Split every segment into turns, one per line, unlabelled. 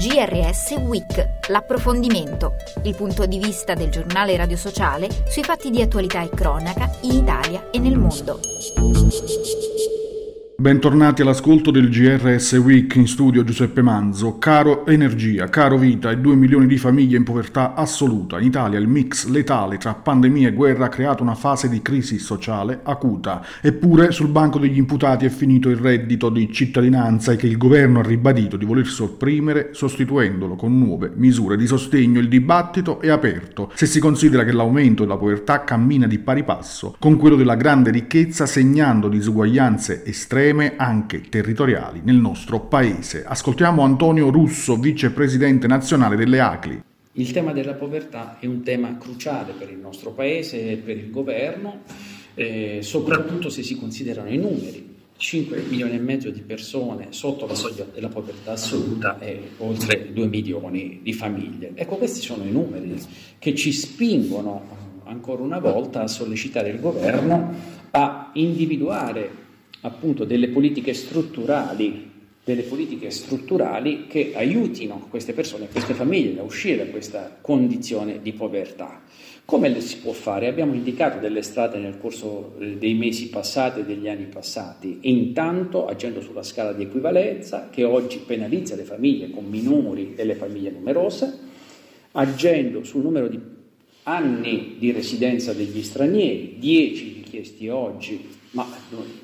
GRS Week, l'approfondimento, il punto di vista del giornale radio sociale sui fatti di attualità e cronaca in Italia e nel mondo.
Bentornati all'ascolto del GRS Week in studio Giuseppe Manzo. Caro energia, caro vita e 2 milioni di famiglie in povertà assoluta. In Italia il mix letale tra pandemia e guerra ha creato una fase di crisi sociale acuta. Eppure sul banco degli imputati è finito il reddito di cittadinanza e che il governo ha ribadito di voler sopprimere sostituendolo con nuove misure di sostegno. Il dibattito è aperto se si considera che l'aumento della povertà cammina di pari passo con quello della grande ricchezza segnando disuguaglianze estreme estreme anche territoriali nel nostro paese. Ascoltiamo Antonio Russo, vicepresidente nazionale delle ACLI.
Il tema della povertà è un tema cruciale per il nostro paese e per il governo, eh, soprattutto se si considerano i numeri. 5 milioni e mezzo di persone sotto la soglia della povertà assoluta e oltre 2 milioni di famiglie. Ecco, questi sono i numeri che ci spingono ancora una volta a sollecitare il governo a individuare appunto delle politiche strutturali, delle politiche strutturali che aiutino queste persone, queste famiglie a uscire da questa condizione di povertà. Come si può fare? Abbiamo indicato delle strade nel corso eh, dei mesi passati e degli anni passati, intanto agendo sulla scala di equivalenza che oggi penalizza le famiglie con minori e le famiglie numerose, agendo sul numero di anni di residenza degli stranieri, 10 richiesti oggi ma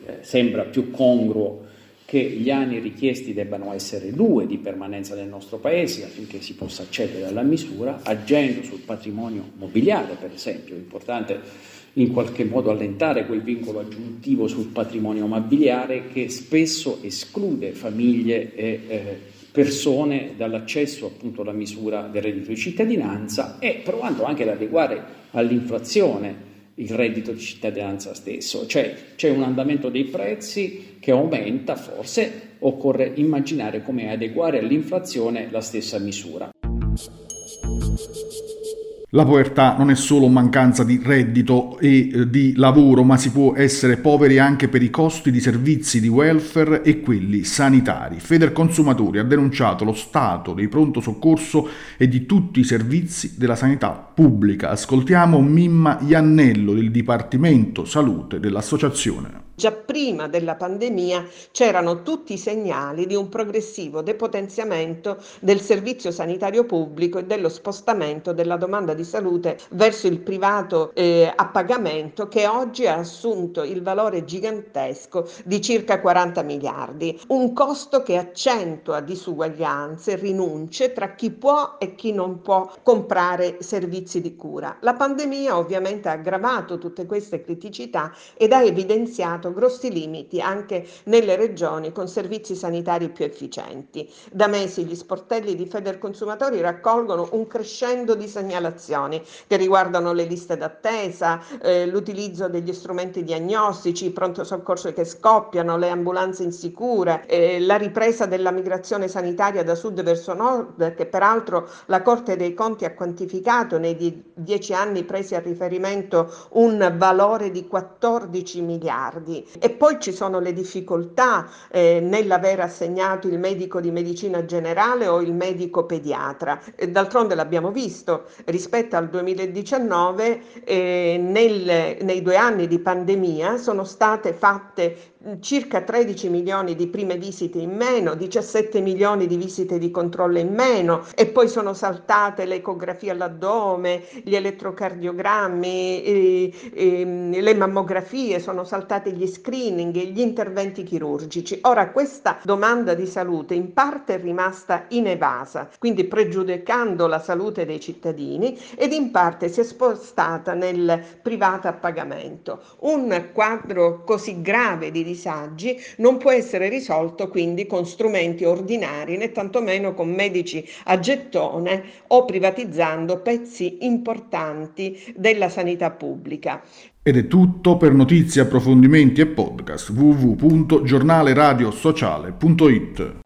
eh, sembra più congruo che gli anni richiesti debbano essere due di permanenza nel nostro paese affinché si possa accedere alla misura, agendo sul patrimonio mobiliare, per esempio, è importante in qualche modo allentare quel vincolo aggiuntivo sul patrimonio mobiliare che spesso esclude famiglie e eh, persone dall'accesso appunto alla misura del reddito di cittadinanza e provando anche ad adeguare all'inflazione il reddito di cittadinanza stesso, cioè c'è un andamento dei prezzi che aumenta, forse occorre immaginare come adeguare all'inflazione la stessa misura.
La povertà non è solo mancanza di reddito e eh, di lavoro, ma si può essere poveri anche per i costi di servizi di welfare e quelli sanitari. Federconsumatori ha denunciato lo stato dei pronto soccorso e di tutti i servizi della sanità pubblica. Ascoltiamo Mimma Iannello del Dipartimento Salute dell'associazione.
Già prima della pandemia c'erano tutti i segnali di un progressivo depotenziamento del servizio sanitario pubblico e dello spostamento della domanda di salute verso il privato eh, a pagamento che oggi ha assunto il valore gigantesco di circa 40 miliardi, un costo che accentua disuguaglianze rinunce tra chi può e chi non può comprare servizi di cura. La pandemia ovviamente ha aggravato tutte queste criticità ed ha evidenziato segnalato grossi limiti anche nelle regioni con servizi sanitari più efficienti. Da mesi gli sportelli di Federconsumatori raccolgono un crescendo di segnalazioni che riguardano le liste d'attesa, eh, l'utilizzo degli strumenti diagnostici, pronto soccorso che scoppiano, le ambulanze insicure, eh, la ripresa della migrazione sanitaria da sud verso nord, che peraltro la Corte dei Conti ha quantificato nei die- dieci anni presi a riferimento un valore di 14 miliardi e poi ci sono le difficoltà eh, nell'aver assegnato il medico di medicina generale o il medico pediatra. D'altronde l'abbiamo visto, rispetto al 2019 eh, nel, nei due anni di pandemia sono state fatte circa 13 milioni di prime visite in meno, 17 milioni di visite di controllo in meno e poi sono saltate le ecografie all'addome, gli elettrocardiogrammi, e, e, le mammografie, sono saltati gli screening, gli interventi chirurgici. Ora questa domanda di salute in parte è rimasta inevasa, quindi pregiudicando la salute dei cittadini ed in parte si è spostata nel privato a pagamento. Un quadro così grave di disagi non può essere risolto quindi con strumenti ordinari né tantomeno con medici a gettone o privatizzando pezzi importanti della sanità pubblica.
Ed è tutto per notizie, approfondimenti e podcast www.giornaleradiosociale.it.